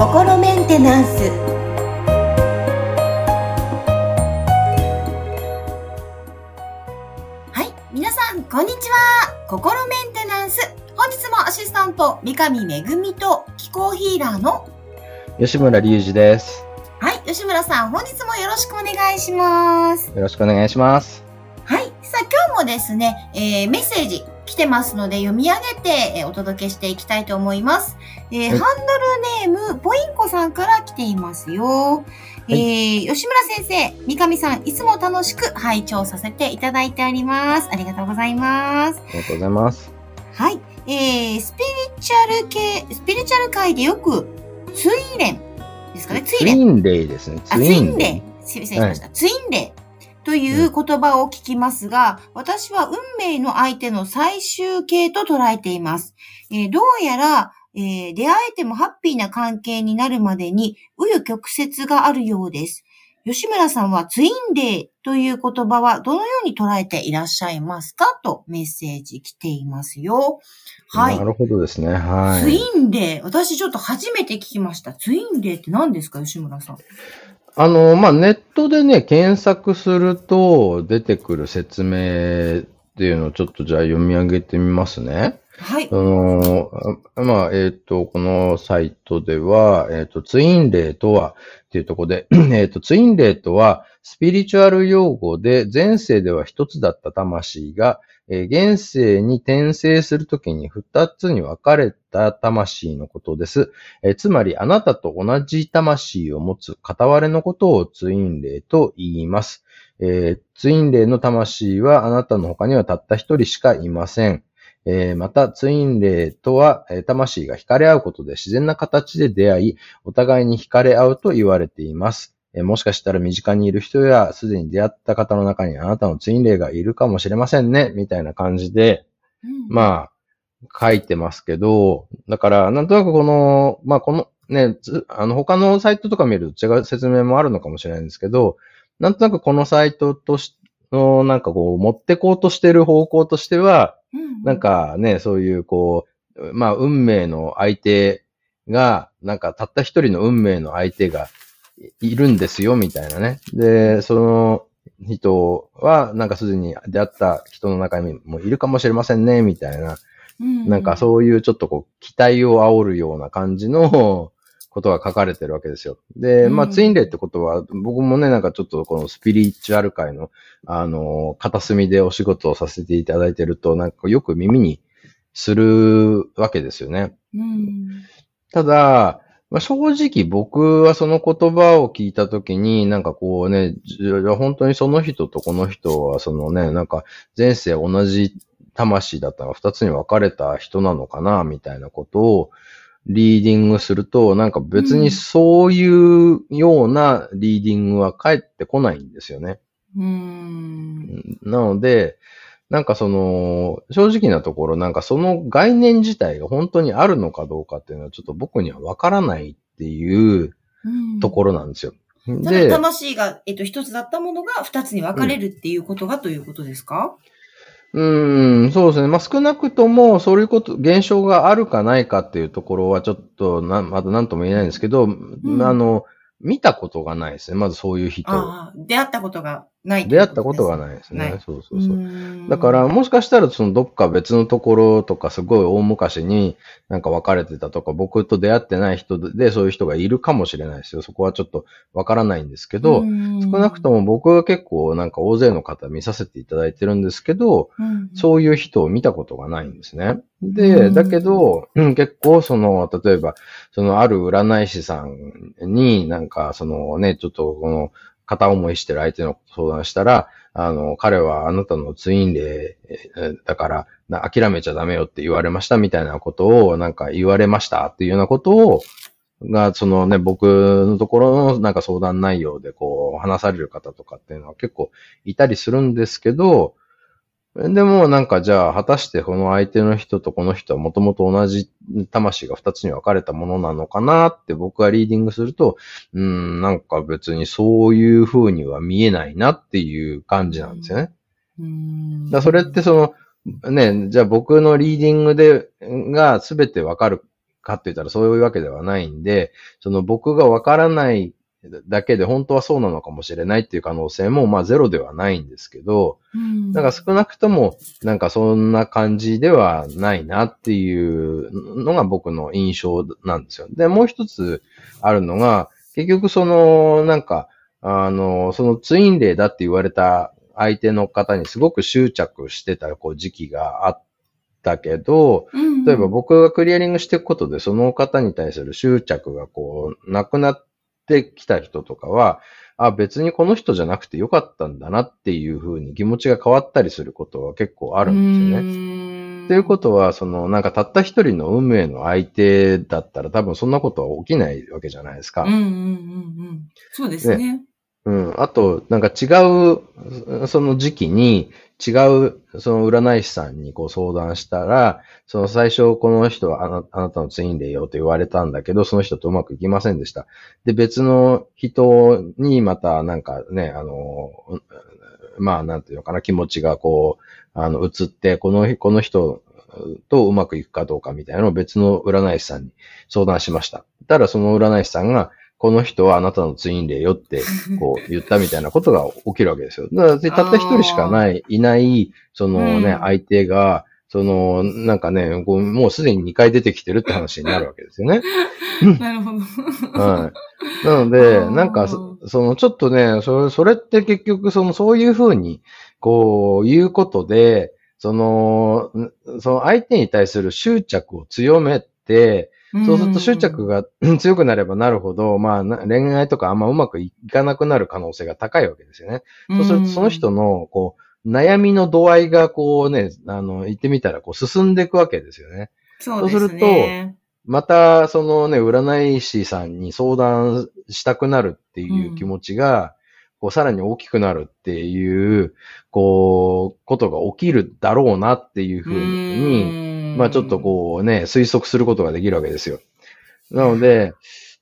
心メンテナンス。はい皆さんこんにちは。心メンテナンス。本日もアシスタント三上恵と気候ヒーラーの吉村隆二です。はい吉村さん本日もよろしくお願いします。よろしくお願いします。はいさあ今日もですね、えー、メッセージ来てますので読み上げて、えー、お届けしていきたいと思います。えー、ハンドルネーム、ポインコさんから来ていますよ。えー、吉村先生、三上さん、いつも楽しく拝聴させていただいております。ありがとうございます。ありがとうございます。はい。えー、スピリチュアル系、スピリチュアル界でよく、ツインレンですかね？ツインレイですね。ツインレイ。失礼しました。はい、ツインレイ。という言葉を聞きますが、私は運命の相手の最終形と捉えています。えー、どうやら、えー、出会えてもハッピーな関係になるまでに、紆余曲折があるようです。吉村さんはツインレイという言葉はどのように捉えていらっしゃいますかとメッセージ来ていますよ。はい。なるほどですね。はい。ツインレイ。私ちょっと初めて聞きました。ツインレイって何ですか吉村さん。あの、まあ、ネットでね、検索すると出てくる説明っていうのをちょっとじゃあ読み上げてみますね。はい。あの、まあ、えっ、ー、と、このサイトでは、えっ、ー、と、ツインレイとはっていうところで、えっ、と、ツインレイとは、スピリチュアル用語で、前世では一つだった魂が、えー、現世に転生するときに二つに分かれた魂のことです。えー、つまり、あなたと同じ魂を持つ片割れのことをツイン霊と言います。えー、ツイン霊の魂はあなたの他にはたった一人しかいません。えー、また、ツイン霊とは、えー、魂が惹かれ合うことで自然な形で出会い、お互いに惹かれ合うと言われています。えもしかしたら身近にいる人や、すでに出会った方の中にあなたのツインレイがいるかもしれませんね、みたいな感じで、うん、まあ、書いてますけど、だから、なんとなくこの、まあこの、ね、あの、他のサイトとか見ると違う説明もあるのかもしれないんですけど、なんとなくこのサイトとしの、なんかこう、持ってこうとしてる方向としては、うん、なんかね、そういうこう、まあ、運命の相手が、なんかたった一人の運命の相手がいるんですよ、みたいなね。で、その人は、なんかすでに出会った人の中にもいるかもしれませんね、みたいな。うん、なんかそういうちょっとこう、期待を煽るような感じのことが書かれてるわけですよ。で、まあ、ツインレイってことは、僕もね、なんかちょっとこのスピリチュアル界の、あの、片隅でお仕事をさせていただいてると、なんかよく耳にするわけですよね。うん、ただ、まあ、正直僕はその言葉を聞いたときに、なんかこうね、本当にその人とこの人はそのね、なんか前世同じ魂だったが二つに分かれた人なのかな、みたいなことをリーディングすると、なんか別にそういうようなリーディングは返ってこないんですよね。うん。なので、なんかその、正直なところ、なんかその概念自体が本当にあるのかどうかっていうのはちょっと僕にはわからないっていうところなんですよ。うん、で、魂が、えっと、一つだったものが二つに分かれるっていうことが、ということですか？うん、そうですね。まあ、少なくとも、そういうこと、現象があるかないかっていうところはちょっと、な、まだ何とも言えないんですけど、うん、あの、見たことがないですね。まずそういう人。ああ、出会ったことがない出会ったことがないですね。そうそうそう。だから、もしかしたら、そのどっか別のところとか、すごい大昔になんか別れてたとか、僕と出会ってない人でそういう人がいるかもしれないですよ。そこはちょっとわからないんですけど、少なくとも僕は結構なんか大勢の方見させていただいてるんですけど、そういう人を見たことがないんですね。で、だけど、うん、結構その、例えば、そのある占い師さんになんかそのね、ちょっとこの、片思いしてる相手の相談したら、あの、彼はあなたのツインレイだから、諦めちゃダメよって言われましたみたいなことを、なんか言われましたっていうようなことを、が、そのね、僕のところのなんか相談内容でこう話される方とかっていうのは結構いたりするんですけど、でもなんかじゃあ果たしてこの相手の人とこの人はもともと同じ魂が二つに分かれたものなのかなって僕がリーディングすると、うん、なんか別にそういう風には見えないなっていう感じなんですよね。うんだそれってそのね、じゃあ僕のリーディングで、が全てわかるかって言ったらそういうわけではないんで、その僕がわからないだけで本当はそうなのかもしれないっていう可能性も、まあゼロではないんですけど、うん。なんか少なくとも、なんかそんな感じではないなっていうのが僕の印象なんですよ。で、もう一つあるのが、結局その、なんか、あの、そのツインレイだって言われた相手の方にすごく執着してたこう時期があったけど、うん例えば僕がクリアリングしていくことでその方に対する執着がこう、なくなってきた人とかは、あ、別にこの人じゃなくてよかったんだなっていうふうに気持ちが変わったりすることは結構あるんですよね。ねということは、その、なんかたった一人の運命の相手だったら多分そんなことは起きないわけじゃないですか。うんうんうんうん。そうですね。うん。あと、なんか違う、その時期に、違う、その占い師さんにこう相談したら、その最初この人はあなあなたのツインレイよと言われたんだけど、その人とうまくいきませんでした。で、別の人にまたなんかね、あの、まあなんていうのかな、気持ちがこう、あの、移って、この、この人とうまくいくかどうかみたいなのを別の占い師さんに相談しました。たらその占い師さんが、この人はあなたのツインレイよって、こう言ったみたいなことが起きるわけですよ。だから、たった一人しかない、いない、そのね、うん相手が、その、なんかね、こうもうすでに2回出てきてるって話になるわけですよね。なるほど。はい。なので、なんかそ、その、ちょっとね、それ、それって結局、その、そういうふうに、こう、言うことで、その、んその相手に対する執着を強めて、そうすると執着が強くなればなるほど、まあな、恋愛とかあんまうまくいかなくなる可能性が高いわけですよね。そうすると、その人の、こう、悩みの度合いが、こうね、あの、言ってみたら、こう、進んでいくわけですよね。そうですそうするね。また、そのね、占い師さんに相談したくなるっていう気持ちが、こう、さらに大きくなるっていう、こう、ことが起きるだろうなっていうふうに、にまあちょっとこうね、推測することができるわけですよ。なので、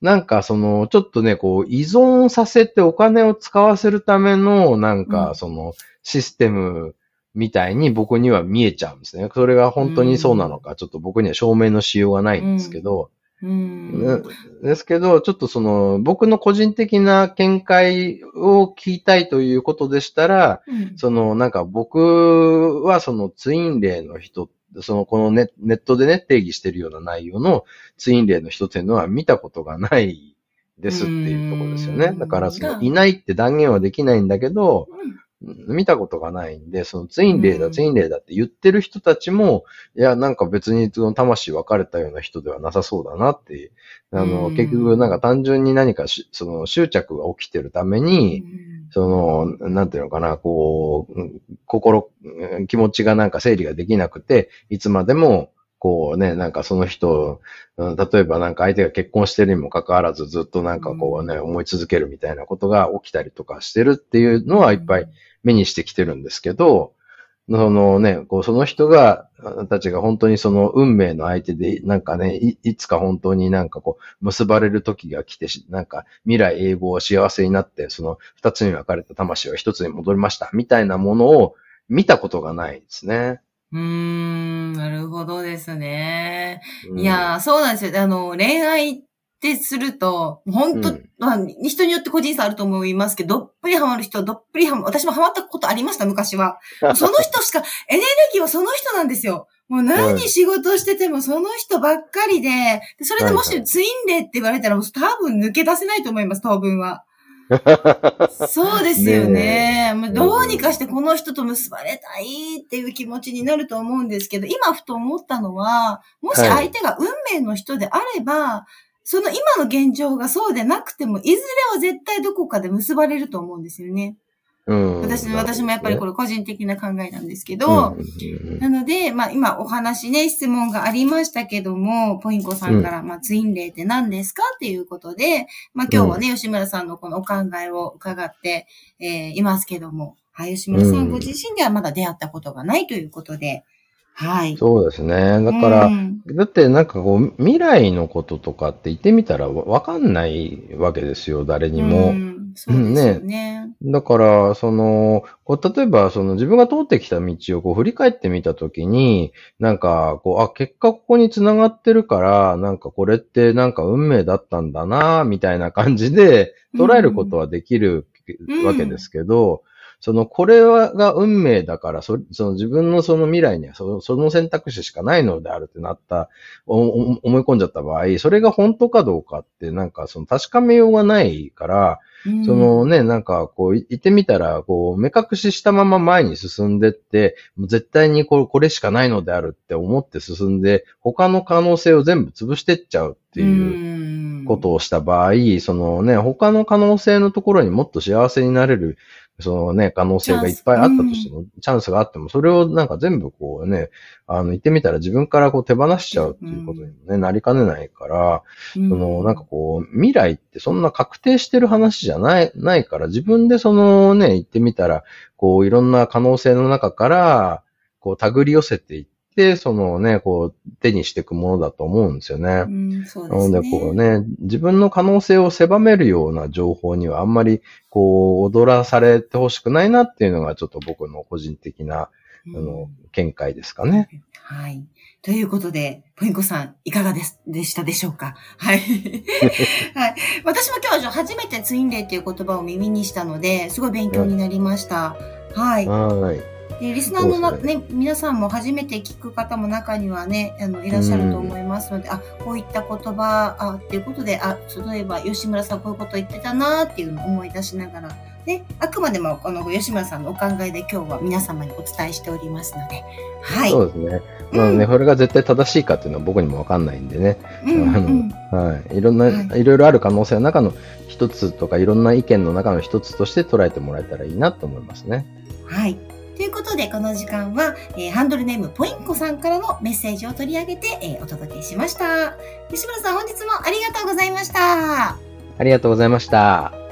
なんかその、ちょっとね、こう、依存させてお金を使わせるための、なんうんかその、システムみたいに僕には見えちゃうんですね。それが本当にそうなのか、ちょっと僕には証明のしようがないんですけど、うん。ねですけど、ちょっとその、僕の個人的な見解を聞きたいということでしたら、うんその、なんか僕はそのツインレイの人、そのこのネネットでね、定義してるような内容のツインレイの人っていうのは見たことがないですっていうところですよねう。んだからその、いないって断言はできないんだけど、うん見たことがないんで、そのツインレイだ、うんツインレイだって言ってる人たちも、いや、なんか別にその魂分かれたような人ではなさそうだなっていう。あの、うん結局なんか単純に何かしその執着が起きてるために、その、なんていうのかな、こう、うん心、うん気持ちがなんか整理ができなくて、いつまでも、こうね、なんかその人、うん例えばなんか相手が結婚してるにもかかわらずずっとなんかこうね、思い続けるみたいなことが起きたりとかしてるっていうのはいっぱい目にしてきてるんですけど、そのね、こうその人が、たちが本当にその運命の相手で、なんかね、いいつか本当になんかこう、結ばれる時が来てし、なんか未来永劫幸せになって、その二つに分かれた魂は一つに戻りました、みたいなものを見たことがないですね。うーん、なるほどですね。うんいやー、そうなんですよ。あの、恋愛ってすると、本当、うんまあ、人によって個人差あると思いますけど、どっぷりハマる人はどっぷりハマ私もハマったことありました、昔は。その人しか、エネルギーはその人なんですよ。もう何仕事しててもその人ばっかりで、でそれでもしツインレイって言われたらもう多分抜け出せないと思います、当分は。そうですよね。ねえもうどうにかしてこの人と結ばれたいっていう気持ちになると思うんですけど、今ふと思ったのは、もし相手が運命の人であれば、その今の現状がそうでなくても、いずれは絶対どこかで結ばれると思うんですよね。うん。私私もやっぱりこれれ個人的な考えなんですけど、なので、まあ今お話ね、質問がありましたけども、ポインコさんから、まあツインレイって何ですかっていうことで、まあ今日はね、吉村さんのこのお考えを伺って、えーいますけども、はい、吉村さうんん。ご自身ではまだ出会ったことがないということで、はい。そうですね。だから、うんだってなんかこう、未来のこととかって言ってみたらわわかんないわけですよ、誰にも。うん、そうですよね。だから、その、こう例えば、その自分が通ってきた道をこう振り返ってみたときに、なんか、こう、あ、結果ここに繋がってるから、なんかこれってなんか運命だったんだな、みたいな感じで捉えることはできるうんわけですけど、その、これはが運命だから、そその自分のその未来にはそのその選択肢しかないのであるってなった、おお思い込んじゃった場合、それが本当かどうかってなんかその確かめようがないから、うん。そのね、なんかこう、い言ってみたら、こう、目隠ししたまま前に進んでって、もう絶対にこれこれしかないのであるって思って進んで、他の可能性を全部潰してっちゃうっていううことをした場合、そのね、他の可能性のところにもっと幸せになれる、そのね、可能性がいっぱいあったとしても、チャンス。があっても、それをなんか全部こうね、あの、言ってみたら自分からこう手放しちゃうっていうことにもね、なりかねないから、そその、なんかこう、未来ってそんな確定してる話じゃない、ないから、自分でそのね、言ってみたら、こう、いろんな可能性の中から、こう、手繰り寄せていって、そのね、こう、手にしていくものだと思うんですよね。うん、そうですね。なので、こうね、自分の可能性を狭めるような情報にはあんまり、こう、踊らされてほしくないなっていうのが、ちょっと僕の個人的な、うんあの、見解ですかね。はい。ということで、ポインコさん、いかがです、でしたでしょうか？はい。はい。私も今日は初めてツインレイっていう言葉を耳にしたので、すごい勉強になりました。はい。はい。でリスナーのな、そうですね、皆さんも初めて聞く方も中にはね、あの、いらっしゃると思いますので、あ、こういった言葉、あ、っていうことで、あ、例えば、吉村さんこういうこと言ってたなっていうのを思い出しながら、ね、あくまでも、この吉村さんのお考えで今日は皆様にお伝えしておりますので、はい。そうですね。まあね、これが絶対正しいかっていうのは僕にもわかんないんでね。うんはい。いろんな、はいいろいろある可能性の中の一つとか、いろんな意見の中の一つとして捉えてもらえたらいいなと思いますね。はい。ということで、この時間は、えーハンドルネームポインコさんからのメッセージを取り上げて、えーお届けしました。吉村さん、本日もありがとうございました。ありがとうございました。